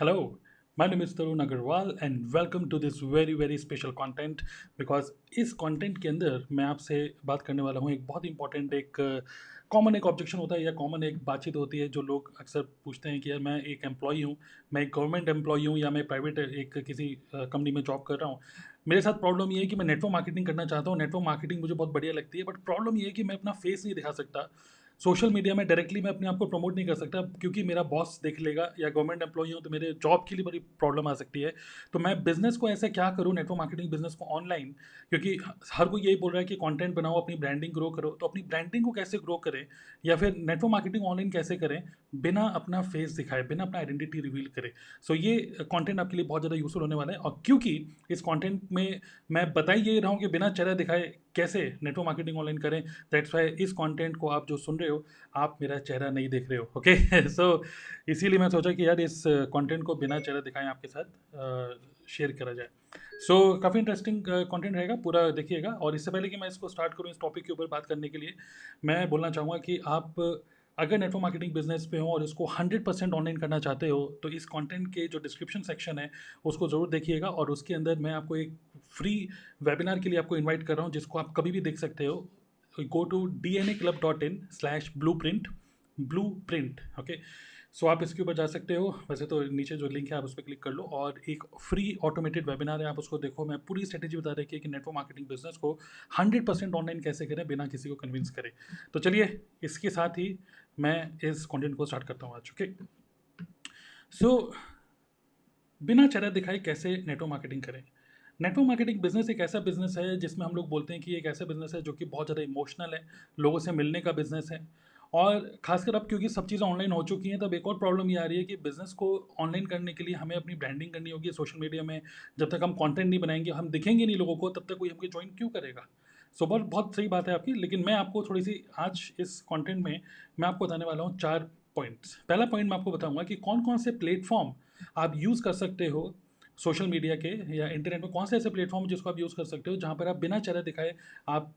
Hello, my name is Tarun Agarwal and welcome to this very very special content because इस content के अंदर मैं आपसे बात करने वाला हूँ। एक बहुत important एक कॉमन एक ऑब्जेक्शन होता है या कॉमन एक बातचीत होती है जो लोग अक्सर पूछते हैं कि यार मैं एक एम्प्लॉई हूँ मैं एक गवर्नमेंट एम्प्लॉई हूँ या मैं प्राइवेट एक किसी कंपनी में जॉब कर रहा हूँ। मेरे साथ प्रॉब्लम ये है कि मैं नेटवर्क मार्केटिंग करना चाहता हूँ। नेटवर्क मार्केटिंग मुझे बहुत बढ़िया लगती है बट प्रॉब्लम ये है कि मैं अपना फेस नहीं दिखा सकता। सोशल मीडिया में डायरेक्टली मैं अपने आप को प्रमोट नहीं कर सकता, क्योंकि मेरा बॉस देख लेगा या गवर्नमेंट एम्प्लॉई हूँ तो मेरे जॉब के लिए बड़ी प्रॉब्लम आ सकती है। तो मैं बिज़नेस को ऐसे क्या करूँ नेटवर्क मार्केटिंग बिज़नेस को ऑनलाइन क्योंकि हर कोई यही बोल रहा है कि कॉन्टेंट बनाओ, अपनी ब्रांडिंग ग्रो करो। तो अपनी ब्रांडिंग को कैसे ग्रो करें या फिर नेटवर्क मार्केटिंग ऑनलाइन कैसे करें? बिना अपना फेस दिखाए, बिना अपना आइडेंटिटी रिवील करे। सो ये कंटेंट आपके लिए बहुत ज़्यादा यूजफुल होने वाला है। और क्योंकि इस कंटेंट में मैं बता ही ये रहा हूँ कि बिना चेहरा दिखाए कैसे नेटवर्क मार्केटिंग ऑनलाइन करें? दैट्स वाई इस कंटेंट को आप जो सुन रहे हो आप मेरा चेहरा नहीं देख रहे हो ओके सो इसीलिए मैं सोचा कि यार इस कंटेंट को बिना चेहरा दिखाएँ आपके साथ शेयर करा जाए। सो so, काफ़ी इंटरेस्टिंग कंटेंट रहेगा पूरा देखिएगा। और इससे पहले कि मैं इसको स्टार्ट करूँ इस टॉपिक के ऊपर बात करने के लिए मैं बोलना चाहूँगा कि आप अगर नेटवर्क मार्केटिंग बिज़नेस पे हो और इसको 100 परसेंट ऑनलाइन करना चाहते हो तो इस कंटेंट के जो डिस्क्रिप्शन सेक्शन है, उसको ज़रूर देखिएगा और उसके अंदर मैं आपको एक फ्री वेबिनार के लिए आपको इन्वाइट कर रहा हूँ, जिसको आप कभी भी देख सकते हो। Go to D N A club dot in slash blueprint blueprint okay so आप इसके ऊपर जा सकते हो। वैसे तो नीचे जो लिंक है, आप उस पर क्लिक कर लो और एक फ्री ऑटोमेटेड वेबिनार है, आप उसको देखो। मैं पूरी स्ट्रेटेजी बता रही है कि नेटवर्क मार्केटिंग बिज़नेस को 100 परसेंट ऑनलाइन कैसे करें, बिना किसी को कन्विंस करें। तो चलिए, इसके साथ ही मैं इस कॉन्टेंट को स्टार्ट करता हूँ आज ओके सो बिना चेहरा दिखाए कैसे नेटवर्क मार्केटिंग करें? नेटवर्क मार्केटिंग बिज़नेस एक ऐसा बिज़नेस है जिसमें हम लोग बोलते हैं कि एक ऐसा बिज़नेस है जो कि बहुत ज़्यादा इमोशनल है, लोगों से मिलने का बिज़नेस है। और खासकर अब क्योंकि सब चीज़ें ऑनलाइन हो चुकी हैं, तब एक और प्रॉब्लम ये आ रही है कि बिज़नेस को ऑनलाइन करने के लिए हमें अपनी ब्रांडिंग करनी होगी सोशल मीडिया में। जब तक हम कंटेंट नहीं बनाएँगे, हम दिखेंगे नहीं लोगों को, तब तक कोई हमको ज्वाइन क्यों करेगा? सो बहुत बहुत सही बात है आपकी, लेकिन मैं आपको थोड़ी सी आज इस कंटेंट में, मैं आपको बताने वाला हूँ चार पॉइंट्स पहला पॉइंट मैं आपको बताऊँगा कि कौन कौन से प्लेटफॉर्म आप यूज़ कर सकते हो सोशल मीडिया के या इंटरनेट में, कौन से ऐसे प्लेटफॉर्म जिसको आप यूज़ कर सकते हो, जहाँ पर आप बिना चेहरा दिखाए आप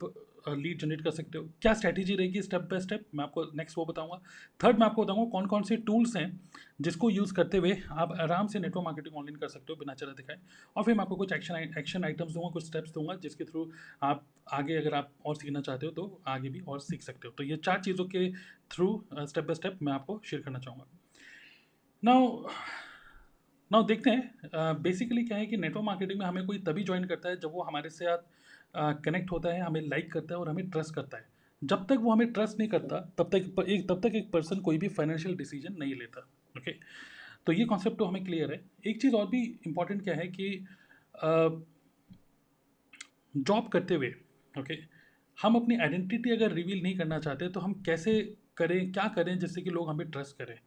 लीड जनरेट कर सकते हो। क्या स्ट्रैटेजी रहेगी स्टेप बाय स्टेप मैं आपको नेक्स्ट वो बताऊँगा। थर्ड मैं आपको बताऊँगा कौन कौन से टूल्स हैं जिसको यूज़ करते हुए आप आराम से नेटवर्क मार्केटिंग ऑनलाइन कर सकते हो बिना चला दिखाए। और फिर मैं आपको कुछ एक्शन एक्शन आइटम्स दूँगा, कुछ स्टेप्स दूँगा जिसके थ्रू आप आगे अगर आप और सीखना चाहते हो तो आगे भी और सीख सकते हो। तो ये चार चीज़ों के थ्रू स्टेप बाय स्टेप मैं आपको शेयर करना चाहूँगा। नाउ नाउ देखते हैं बेसिकली क्या है कि नेटवर्क मार्केटिंग में हमें कोई तभी ज्वाइन करता है जब वो हमारे साथ कनेक्ट होता है, हमें लाइक करता है और हमें ट्रस्ट करता है। जब तक वो हमें ट्रस्ट नहीं करता, तब तक एक तब तक एक पर्सन कोई भी फाइनेंशियल डिसीज़न नहीं लेता ओके तो ये कॉन्सेप्ट तो हमें क्लियर है। एक चीज़ और भी इंपॉर्टेंट क्या है कि जॉब करते हुए ओके हम अपनी आइडेंटिटी अगर रिवील नहीं करना चाहते तो हम कैसे करें, क्या करें जिससे कि लोग हमें ट्रस्ट करें?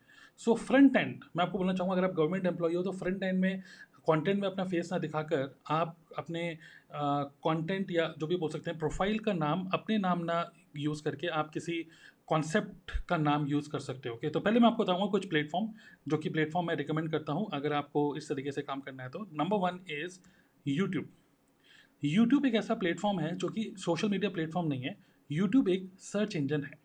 सो फ्रंट एंड मैं आपको बोलना चाहूँगा, अगर आप गवर्नमेंट एम्प्लॉई हो तो फ्रंट एंड में कंटेंट में अपना फेस ना दिखाकर आप अपने कंटेंट या जो भी बोल सकते हैं प्रोफ़ाइल का नाम, अपने नाम ना यूज़ करके आप किसी कॉन्सेप्ट का नाम यूज़ कर सकते हो ओके तो पहले मैं आपको बताऊँगा कुछ प्लेटफॉर्म जो कि प्लेटफॉर्म मैं रिकमेंड करता हूँ, अगर आपको इस तरीके से काम करना है तो। Number one is YouTube YouTube एक ऐसा प्लेटफॉर्म है जो कि सोशल मीडिया प्लेटफॉर्म नहीं है यूट्यूब एक सर्च इंजन है।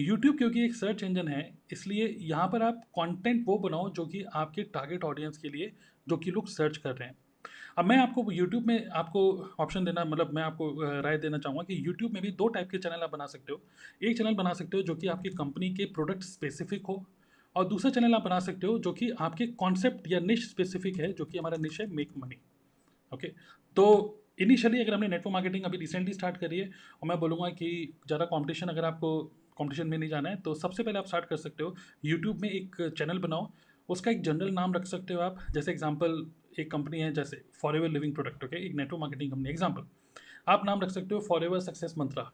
यूट्यूब क्योंकि एक सर्च इंजन है, इसलिए यहाँ पर आप कंटेंट वो बनाओ जो कि आपके टारगेट ऑडियंस के लिए जो कि लोग सर्च कर रहे हैं। अब मैं आपको यूट्यूब में आपको ऑप्शन देना मतलब मैं आपको राय देना चाहूँगा कि यूट्यूब में भी दो टाइप के चैनल आप बना सकते हो। एक चैनल बना सकते हो जो कि आपकी कंपनी के प्रोडक्ट स्पेसिफिक हो और दूसरा चैनल आप बना सकते हो जो कि आपके कॉन्सेप्ट या निश स्पेसिफिक है, जो कि हमारा निश है मेक मनी ओके तो इनिशियली अगर हमने नेटवर्क मार्केटिंग अभी रिसेंटली स्टार्ट करी है और मैं बोलूँगा कि ज़्यादा कॉम्पिटिशन अगर आपको कॉम्पिटिशन में नहीं जाना है तो सबसे पहले आप स्टार्ट कर सकते हो। यूट्यूब में एक चैनल बनाओ उसका एक जनरल नाम रख सकते हो आप। जैसे एग्ज़ाम्पल एक कंपनी है जैसे for ever living product okay एक नेटवर्क मार्केटिंग कंपनी एग्ज़ाम्पल आप नाम रख सकते हो forever success mantra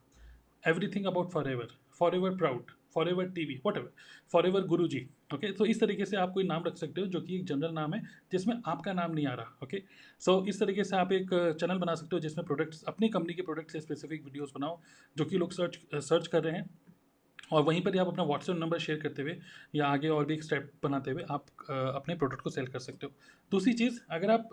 everything about forever forever proud forever T V whatever forever guru ji okay तो इस तरीके से आप कोई नाम रख सकते हो जो कि एक जनरल नाम है जिसमें आपका नाम नहीं आ रहा ओके okay? सो so, इस तरीके से आप एक चैनल बना सकते हो जिसमें प्रोडक्ट्स अपनी कंपनी के प्रोडक्ट से स्पेसिफिक वीडियोस बनाओ जो कि लोग सर्च सर्च कर रहे हैं। और वहीं पर आप अपना व्हाट्सएप नंबर शेयर करते हुए या आगे और भी एक स्टेप बनाते हुए आप अपने प्रोडक्ट को सेल कर सकते हो। दूसरी चीज़, अगर आप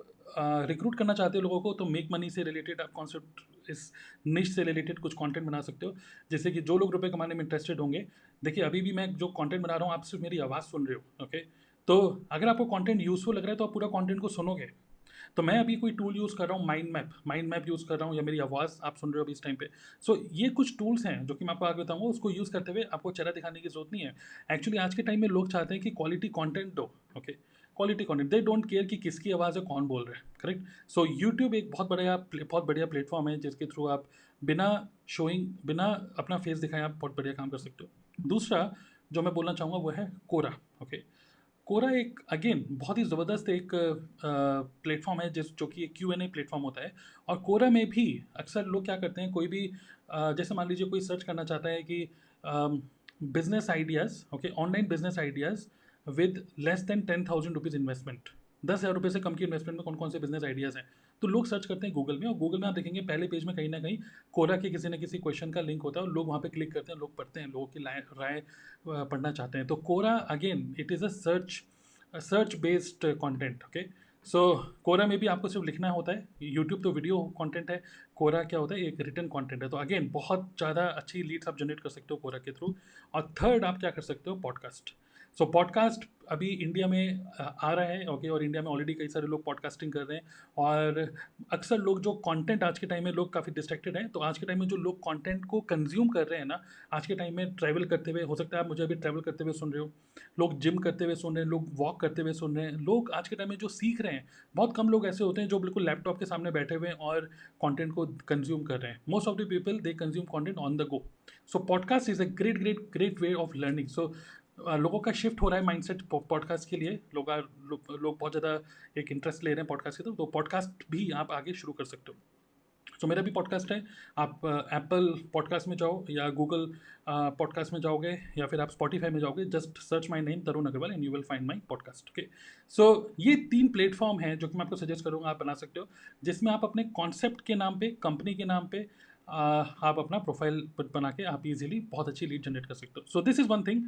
रिक्रूट करना चाहते हो लोगों को तो मेक मनी से रिलेटेड आप कॉन्सेप्ट इस निश से रिलेटेड कुछ कंटेंट बना सकते हो। जैसे कि जो लोग रुपए कमाने में इंटरेस्टेड होंगे, देखिए अभी भी मैं जो कंटेंट बना रहा हूँ, आप सिर्फ़ मेरी आवाज़ सुन रहे हो ओके तो अगर आपको कंटेंट यूज़फुल लग रहा है तो आप पूरा कंटेंट को सुनोगे। तो मैं अभी कोई टूल यूज़ कर रहा हूँ mind map mind map use कर रहा हूँ या मेरी आवाज़ आप सुन रहे हो अभी इस टाइम पे। सो so, ये कुछ टूल्स हैं जो कि मैं आपको आगे बताऊँगा उसको यूज़ करते हुए आपको चेहरा दिखाने की ज़रूरत नहीं है। एक्चुअली आज के टाइम में लोग चाहते हैं कि क्वालिटी कॉन्टेंट दो okay quality content they don't care कि किसकी आवाज़ है कौन बोल रहा है करेक्ट सो यूट्यूब एक बहुत बढ़िया बहुत बढ़िया प्लेटफॉर्म है जिसके थ्रू आप बिना शोइंग बिना अपना फेस दिखाए आप बहुत बढ़िया काम कर सकते हो। दूसरा जो मैं बोलना चाहूँगा वो है कोरा ओके कोरा एक अगेन बहुत ही ज़बरदस्त एक प्लेटफॉर्म है, जिस, जो कि एक क्यू एन ए प्लेटफॉर्म होता है। और कोरा में भी अक्सर लोग क्या करते हैं, कोई भी जैसे मान लीजिए कोई सर्च करना चाहता है कि business ideas okay online business ideas with less than ten thousand rupees investment दस हज़ार रुपये से कम की इन्वेस्टमेंट में कौन कौन से बिज़नेस आइडियाज़ हैं? तो लोग सर्च करते हैं गूगल में और गूगल में आप देखेंगे पहले पेज में कहीं ना कहीं कोरा के किसी न किसी क्वेश्चन का लिंक होता है और लोग वहाँ पे क्लिक करते हैं, लोग पढ़ते हैं, लोगों की राय पढ़ना चाहते हैं। तो Quora again it is a search search based content okay so Quora में भी आपको सिर्फ़ लिखना होता है यूट्यूब तो वीडियो कंटेंट है, कोरा क्या होता है, एक रिटर्न कंटेंट है। तो अगेन बहुत ज़्यादा अच्छी लीड्स आप जनरेट कर सकते हो कोरा के थ्रू और थर्ड आप क्या कर सकते हो पॉडकास्ट सो पॉडकास्ट अभी इंडिया में आ रहा है ओके और इंडिया में ऑलरेडी कई सारे लोग पॉडकास्टिंग कर रहे हैं। और अक्सर लोग जो कंटेंट आज के टाइम में लोग काफ़ी डिस्ट्रैक्टेड हैं तो आज के टाइम में जो लोग कंटेंट को कंज्यूम कर रहे हैं ना, आज के टाइम में ट्रैवल करते हुए, हो सकता है आप मुझे अभी ट्रैवल करते हुए सुन रहे हो, लोग जिम करते हुए सुन रहे हैं, लोग वॉक करते हुए सुन रहे हैं, लोग आज के टाइम में जो सीख रहे हैं, बहुत कम लोग ऐसे होते हैं जो बिल्कुल लैपटॉप के सामने बैठे हुए हैं और कॉन्टेंट को कंज्यूम कर रहे हैं। Most of the people they consume content on the go so podcast is a great great great way of learning so लोगों का शिफ्ट हो रहा है माइंडसेट पॉडकास्ट के लिए। लोग लोग लोग बहुत ज़्यादा एक इंटरेस्ट ले रहे हैं पॉडकास्ट की तरफ़ तो पॉडकास्ट भी आप आगे शुरू कर सकते हो। सो so, मेरा भी पॉडकास्ट है। आप एप्पल पॉडकास्ट में जाओ या गूगल पॉडकास्ट में जाओगे या फिर आप स्पॉटीफाई में जाओगे just search my name Tarun Agarwal and you will find my podcast okay so ये तीन प्लेटफॉर्म हैं जो कि मैं आपको सजेस्ट करूँगा आप बना सकते हो जिसमें आप अपने कॉन्सेप्ट के नाम पे कंपनी के नाम पे आप अपना प्रोफ़ाइल बना के आप इजीली बहुत अच्छी लीड जनरेट कर सकते हो। So this is one thing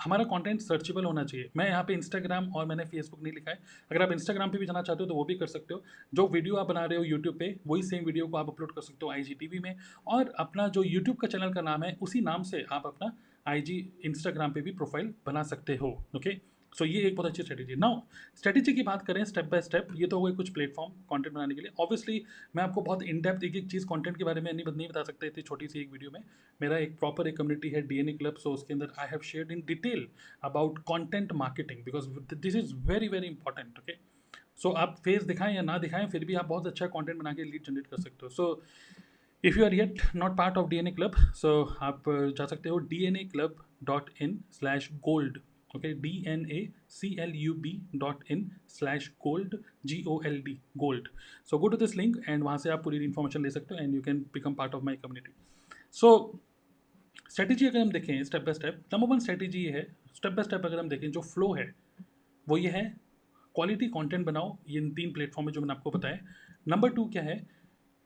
हमारा कंटेंट सर्चेबल होना चाहिए। मैं यहाँ पे इंस्टाग्राम और मैंने फेसबुक नहीं लिखा है। अगर आप इंस्टाग्राम पे भी जाना चाहते हो तो वो भी कर सकते हो। जो वीडियो आप बना रहे हो यूट्यूब पे, वही सेम वीडियो को आप अपलोड कर सकते हो आईजीटीवी में। और अपना जो यूट्यूब का चैनल का नाम है, उसी नाम से आप अपना आई इंस्टाग्राम पे भी प्रोफ़ाइल बना सकते हो ओके सो ये एक बहुत अच्छी स्ट्रेटेजी नाउ स्ट्रेटेजी की बात करें स्टेप बाय स्टेप ये तो हो गई कुछ प्लेटफॉर्म कंटेंट बनाने के लिए। ऑब्वियसली मैं आपको बहुत इन डेप्थ एक एक चीज़ कंटेंट के बारे में नहीं नहीं बता सकते इतनी छोटी सी एक वीडियो में। मेरा एक प्रॉपर एक कम्युनिटी है डीएनए क्लब सो उसके अंदर I have share in detail about content marketing because this is very very important okay so आप फेस दिखाएँ या ना दिखाएँ, फिर भी आप बहुत अच्छा कॉन्टेंट बना के लीड जनरेट कर सकते हो। So if you are yet not part of D N A club so आप जा सकते हो D N A club dot in slash gold okay D N A C L U B dot in slash gold G O L D gold so go to this link and वहाँ से आप पूरी information ले सकते हो and you can become part of my community so strategy अगर हम देखें step by step number one strategy ये है स्टेप बाय स्टेप अगर हम देखें, जो फ्लो है, वो ये है क्वालिटी कंटेंट बनाओ, ये इन तीन प्लेटफॉर्म में जो मैंने आपको बताया नंबर टू क्या है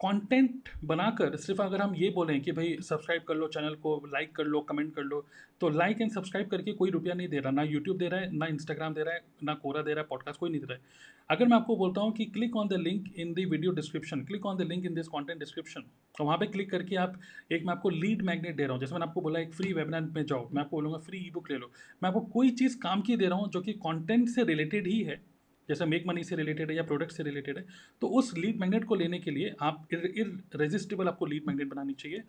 कंटेंट बनाकर, सिर्फ़ अगर हम ये बोलें कि भाई सब्सक्राइब कर लो चैनल को लाइक कर लो कमेंट कर लो तो लाइक एंड सब्सक्राइब करके कोई रुपया नहीं दे रहा, ना यूट्यूब दे रहा है, ना इंस्टाग्राम दे रहा है, ना कोरा दे रहा है पॉडकास्ट कोई नहीं दे रहा है। अगर मैं आपको बोलता हूँ कि click on the link in the video description click on the link in this content description तो वहाँ पर क्लिक करके आप एक मैं आपको लीड मैगनेट दे रहा हूँ। जैसे मैंने आपको बोला, एक फ्री वेबिनार में जाओ, मैं आपको बोलूँगा फ्री ई बुक ले लो। मैं आपको कोई चीज़ काम की दे रहा हूँ जो कि कॉन्टेंट से रिलेटेड ही है। जैसे मेक मनी से रिलेटेड है या प्रोडक्ट से रिलेटेड है तो उस लीड मैग्नेट को लेने के लिए आप इरेजिस्टिबल आपको लीड मैग्नेट बनानी चाहिए।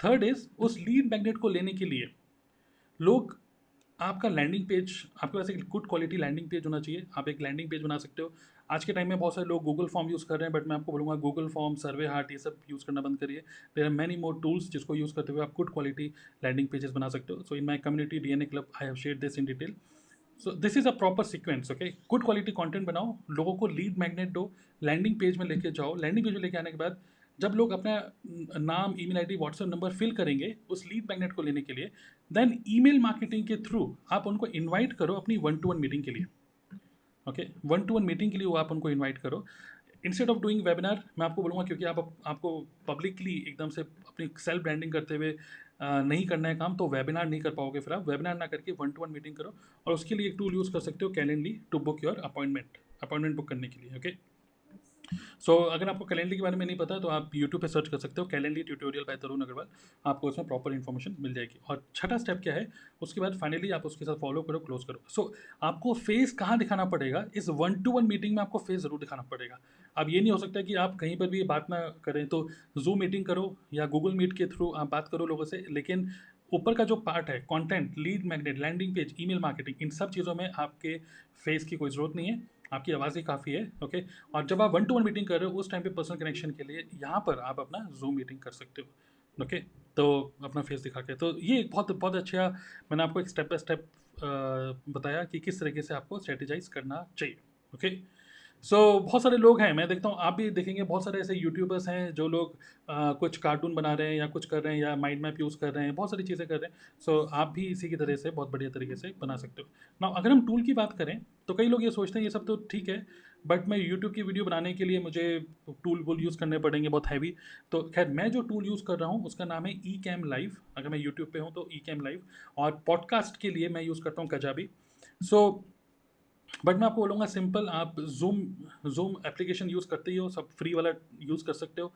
थर्ड इज़ उस लीड मैग्नेट को लेने के लिए लोग, आपका लैंडिंग पेज आपके पास एक गुड क्वालिटी लैंडिंग पेज होना चाहिए। आप एक लैंडिंग पेज बना सकते हो। आज के टाइम में बहुत सारे लोग गूगल फॉर्म यूज़ कर रहे हैं बट मैं आपको बोलूँगा गूगल फॉर्म सर्वे हार्ट ये सब यूज़ करना बंद करिए। There are many more tools जिसको यूज़ करते हुए आप गुड क्वालिटी लैंडिंग पेजेस बना सकते हो। So in my community D N A club I have share this in detail so this is a proper sequence okay good quality content बनाओ, लोगों को लीड मैग्नेट दो लैंडिंग पेज में लेके जाओ। लैंडिंग पेज में लेके आने के बाद, जब लोग अपना नाम e email ID WhatsApp number fill करेंगे उस लीड मैग्नेट को लेने के लिए देन ईमेल मार्केटिंग के थ्रू आप उनको इनवाइट करो अपनी वन टू वन मीटिंग के लिए। Okay one to one meeting के लिए वो आप उनको इनवाइट करो। इंस्टेड ऑफ़ डूइंग वेबिनार मैं आपको बोलूँगा क्योंकि आप आपको पब्लिकली एकदम से अपनी सेल्फ ब्रांडिंग करते हुए नहीं करना है काम तो वेबिनार नहीं कर पाओगे फिर आप। वेबिनार ना करके वन टू वन मीटिंग करो और उसके लिए एक टूल यूज़ कर सकते हो Calendly to book your appointment appointment book करने के लिए ओके सो so, अगर आपको कैलेंडर के बारे में नहीं पता तो आप यूट्यूब पे सर्च कर सकते हो calendar tutorial by Tarun Agarwal आपको उसमें प्रॉपर इन्फॉर्मेशन मिल जाएगी। और छठा स्टेप क्या है? उसके बाद फाइनली आप उसके साथ फॉलो करो क्लोज करो। सो so, आपको फेस कहाँ दिखाना पड़ेगा? इस वन टू वन मीटिंग में आपको फेस ज़रूर दिखाना पड़ेगा। अब ये नहीं हो सकता कि आप कहीं पर भी बात ना करें तो जूम मीटिंग करो या गूगल मीट के थ्रू आप बात करो लोगों से लेकिन ऊपर का जो पार्ट है content lead magnet landing page email marketing इन सब चीज़ों में आपके फेस की कोई ज़रूरत नहीं है। आपकी आवाज़ ही काफ़ी है ओके और जब आप वन टू वन मीटिंग कर रहे हो, उस टाइम पे पर्सनल कनेक्शन के लिए यहाँ पर आप अपना जूम मीटिंग कर सकते हो ओके तो अपना फेस दिखा के तो ये एक बहुत बहुत अच्छा मैंने आपको एक स्टेप बाय स्टेप बताया कि किस तरीके से आपको स्ट्रेटेजाइज करना चाहिए ओके सो so, बहुत सारे लोग हैं मैं देखता हूँ आप भी देखेंगे बहुत सारे ऐसे यूट्यूबर्स हैं जो लोग आ, कुछ कार्टून बना रहे हैं या कुछ कर रहे हैं या माइंड मैप यूज़ कर रहे हैं बहुत सारी चीज़ें कर रहे हैं। सो so, आप भी इसी की तरह से बहुत बढ़िया तरीके से बना सकते हो। ना अगर हम टूल की बात करें तो कई लोग ये सोचते हैं ये सब तो ठीक है बट मैं यूट्यूब की वीडियो बनाने के लिए मुझे टूल वूल यूज़ करने पड़ेंगे बहुत हैवी तो खैर मैं जो टूल यूज़ कर रहा हूँ उसका नाम है ई कैम लाइव अगर मैं यूट्यूब पे हूँ तो ई कैम लाइव और पॉडकास्ट के लिए मैं यूज़ करता हूँ कजाबी सो so, बट मैं आपको बोलूँगा सिंपल आप जूम जूम एप्लीकेशन यूज़ करते ही हो, सब फ्री वाला यूज़ कर सकते हो।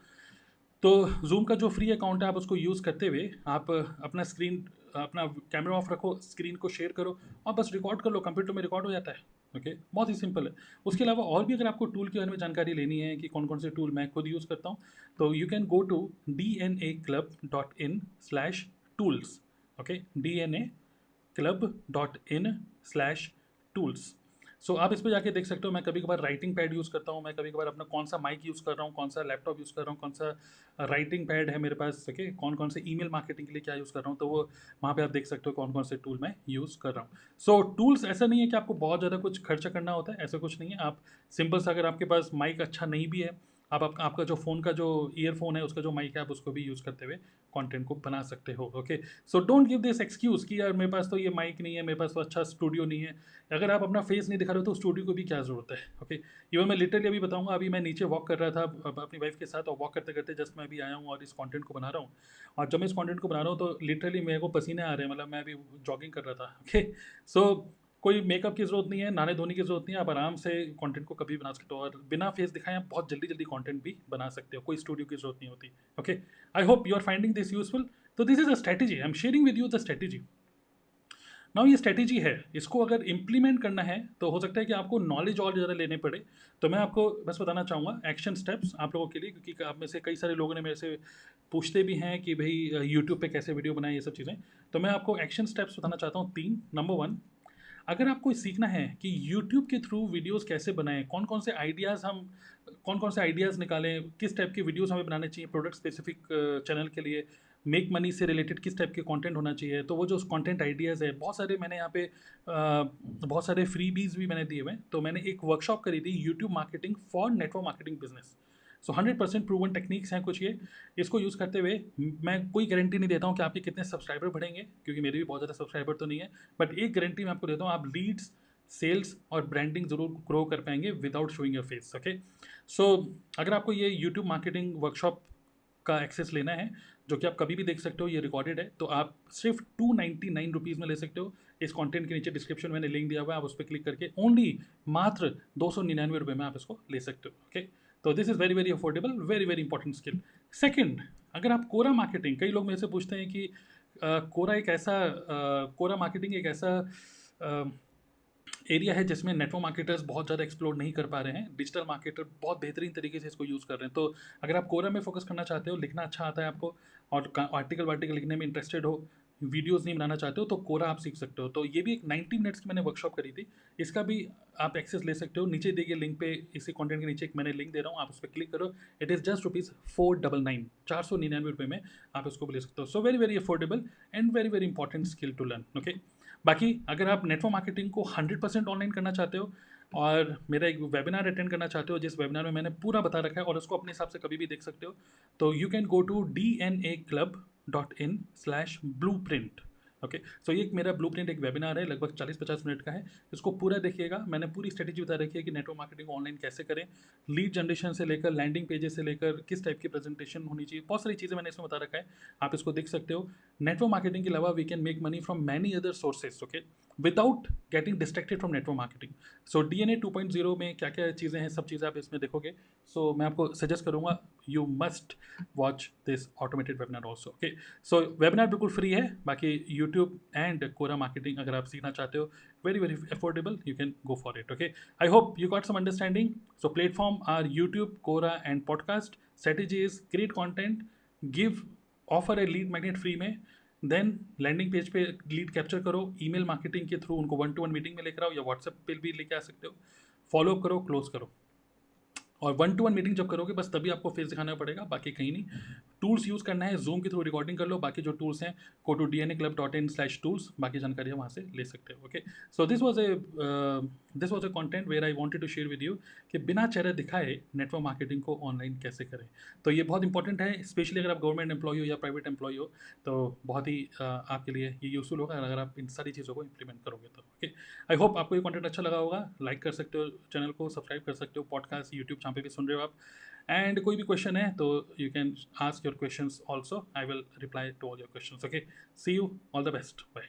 तो जूम का जो फ्री अकाउंट है, आप उसको यूज़ करते हुए आप अपना स्क्रीन अपना कैमरा ऑफ़ रखो स्क्रीन को शेयर करो और बस रिकॉर्ड कर लो कंप्यूटर में रिकॉर्ड हो जाता है। Okay okay? बहुत ही सिंपल है। उसके अलावा और भी अगर आपको टूल के बारे में जानकारी लेनी है कि कौन कौन से टूल मैं खुद यूज़ करता हूँ तो you can go to D N A club dot in slash tools okay D N A club dot in slash tools so so, आप इस पर जाके देख सकते हो मैं कभी कभार राइटिंग पैड यूज़ करता हूँ मैं कभी कभार अपना कौन सा माइक यूज़ कर रहा हूँ कौन सा लैपटॉप यूज़ कर रहा हूँ कौन सा राइटिंग पैड है मेरे पास ओके कौन कौन से ईमेल मार्केटिंग के लिए क्या यूज़ कर रहा हूँ तो वो वहाँ पर आप देख सकते हो कौन कौन से टूल मैं यूज़ कर रहा हूँ। सो टूल्स ऐसा नहीं है कि आपको बहुत ज़्यादा कुछ खर्चा करना होता है ऐसा कुछ नहीं है। आप सिंपल सा अगर आपके पास माइक अच्छा नहीं भी है आप आपका आपका जो फ़ोन का जो ईयरफोन है, उसका जो माइक है, आप उसको भी यूज़ करते हुए कंटेंट को बना सकते हो okay so don't give this excuse कि यार मेरे पास तो ये माइक नहीं है, मेरे पास तो अच्छा स्टूडियो नहीं है। अगर आप अपना फेस नहीं दिखा रहे हो तो स्टूडियो को भी क्या ज़रूरत है ओके okay? इवन मैं लिटरली अभी बताऊँगा, अभी मैं नीचे वॉक कर रहा था अपनी वाइफ के साथ, और वॉक करते करते जस्ट मैं अभी आया हूँ और इस कॉन्टेंट को बना रहा हूँ। और जब मैं इस कॉन्टेंट को बना रहा हूँ तो लिटरली मेरे को पसीने आ रहे हैं मतलब मैं अभी जॉगिंग कर रहा था ओके सो कोई मेकअप की ज़रूरत नहीं है नहाने धोने की ज़रूरत नहीं है, आप आराम से कंटेंट को कभी बना सकते हो और बिना फेस दिखाए आप बहुत जल्दी जल्दी कंटेंट भी बना सकते हो, कोई स्टूडियो की ज़रूरत नहीं होती। Okay I hope you are finding this useful तो this is a strategy I am sharing with you the strategy now ये स्ट्रेटेजी है। इसको अगर इम्प्लीमेंट करना है तो हो सकता है कि आपको नॉलेज और ज़्यादा लेने पड़े। तो मैं आपको बस बताना चाहूँगा एक्शन स्टेप्स आप लोगों के लिए, क्योंकि आप में से कई सारे लोगों ने मेरे से पूछते भी हैं कि भाई यूट्यूब पे कैसे वीडियो बनाए, ये सब चीज़ें। तो मैं आपको एक्शन स्टेप्स बताना चाहता हूँ तीन. नंबर वन अगर आपको सीखना है कि यूट्यूब के थ्रू वीडियोस कैसे बनाएँ कौन कौन से आइडियाज़ हम कौन कौन से आइडियाज़ निकालें किस टाइप के वीडियोस हमें बनाने चाहिए प्रोडक्ट स्पेसिफिक चैनल के लिए मेक मनी से रिलेटेड किस टाइप के कंटेंट होना चाहिए तो वो जो कंटेंट आइडियाज़ है बहुत सारे मैंने यहाँ पे आ, बहुत सारे फ्री बीज भी मैंने दिए हुए तो मैंने एक वर्कशॉप करी थी YouTube marketing for network marketing business so hundred percent proven techniques हैं कुछ ये। इसको यूज़ करते हुए मैं कोई गारंटी नहीं देता हूँ कि आपके कितने सब्सक्राइबर बढ़ेंगे, क्योंकि मेरे भी बहुत ज़्यादा सब्सक्राइबर तो नहीं है। बट एक गारंटी मैं आपको देता हूँ, आप लीड्स सेल्स और ब्रांडिंग ज़रूर ग्रो कर पाएँगे without showing your face okay so अगर आपको ये यूट्यूब मार्केटिंग वर्कशॉप का एक्सेस लेना है, जो कि आप कभी भी देख सकते हो, ये रिकॉर्डेड है तो आप सिर्फ़ टू नाइन्टी नाइन रुपीज़ में ले सकते हो। इस कंटेंट के नीचे डिस्क्रिप्शन मैंने लिंक दिया हुआ है, आप उस पर क्लिक करके ओनली मात्र दो सौ निन्यानवे रुपये में आप इसको ले सकते हो ओके तो this is very very affordable very very important skill second अगर आप कोरा मार्केटिंग कई लोग मेरे से पूछते हैं कि कोरा एक ऐसा कोरा मार्केटिंग एक ऐसा एरिया है जिसमें नेटवर्क मार्केटर्स बहुत ज़्यादा एक्सप्लोर नहीं कर पा रहे हैं। डिजिटल मार्केटर बहुत बेहतरीन तरीके से इसको यूज़ कर रहे हैं। तो अगर आप कोरा में फोकस करना चाहते हो, लिखना अच्छा आता है आपको, और आर्टिकल वार्टिकल लिखने में इंटरेस्टेड हो वीडियोस नहीं बनाना चाहते हो तो कोरा आप सीख सकते हो। तो ये भी एक 90 मिनट्स की मैंने वर्कशॉप करी थी। इसका भी आप एक्सेस ले सकते हो। नीचे दिए गए लिंक पे, इसी कंटेंट के नीचे एक मैंने लिंक दे रहा हूँ, आप उस पर क्लिक करो। It is just rupees four double nine चार सौ निन्यानवे रुपये में आप इसको ले सकते हो। So very very affordable and very very important skill to learn okay बाकी अगर आप नेटवर्क मार्केटिंग को हंड्रेड परसेंट ऑनलाइन करना चाहते हो और मेरा एक वेबिनार अटेंड करना चाहते हो, जिस वेबिनार में मैंने पूरा बता रखा है और उसको अपने हिसाब से कभी भी देख सकते हो तो you can go to D N A club dot in slash blueprint okay so ये मेरा ब्लू प्रिंट एक वेबिनार है, लगभग चालीस पचास मिनट का है। इसको पूरा देखिएगा। मैंने पूरी स्ट्रेटेजी बता रखी है कि नेटवर्क मार्केटिंग ऑनलाइन कैसे करें लीड जनरेशन से लेकर लैंडिंग पेजेस से लेकर किस टाइप की प्रेजेंटेशन होनी चाहिए, बहुत सारी चीज़ें मैंने इसमें बता रखा है। आप इसको देख सकते हो। नेटवर्क मार्केटिंग के अलावा we can make money from many other sources okay without getting distracted from network marketing so D N A two point zero में क्या क्या चीज़ें हैं सब चीज़ें आप इसमें देखोगे। सो so, मैं आपको सजेस्ट करूँगा you must watch this automated webinar also okay so webinar बिल्कुल फ्री है बाकी यूट्यूब एंड कोरा मार्केटिंग अगर आप सीखना चाहते हो very very affordable you can go for it okay I hope you got some understanding so platform are YouTube Quora and podcast strategy is create content give offer a lead magnet free में then landing page पे lead capture करो email marketing के through उनको one to one meeting में लेकर आओ या WhatsApp पे भी लेके आ सकते हो। फॉलो करो क्लोज करो। और वन टू वन मीटिंग जब करोगे, बस तभी आपको फेस दिखाना पड़ेगा, बाकी कहीं नहीं। टूल्स यूज़ करना है जूम के थ्रू रिकॉर्डिंग कर लो बाकी जो टूल्स हैं को to D N A club dot in slash tools बाकी जानकारी वहाँ से ले सकते हो okay so this was a this was a content where I wanted to share with you कि बिना चेहरे दिखाए नेटवर्क मार्केटिंग को ऑनलाइन कैसे करें। तो ये बहुत इंपॉर्टेंट है स्पेशली अगर आप गवर्नमेंट एम्प्लॉय हो या प्राइवेट एम्प्लॉय हो तो बहुत ही uh, आपके लिए ये यूजफुल होगा अगर आप इन सारी चीज़ों को इंप्लीमेंट करोगे तो ओके आई होप आपको ये कॉन्टेंट अच्छा लगा होगा लाइक कर सकते हो चैनल को सब्सक्राइब कर सकते हो पॉडकास्ट यूट्यूब पे भी सुन रहे हो आप। एंड कोई भी क्वेश्चन है तो you can ask your question also I will reply to all your question okay see you all the best bye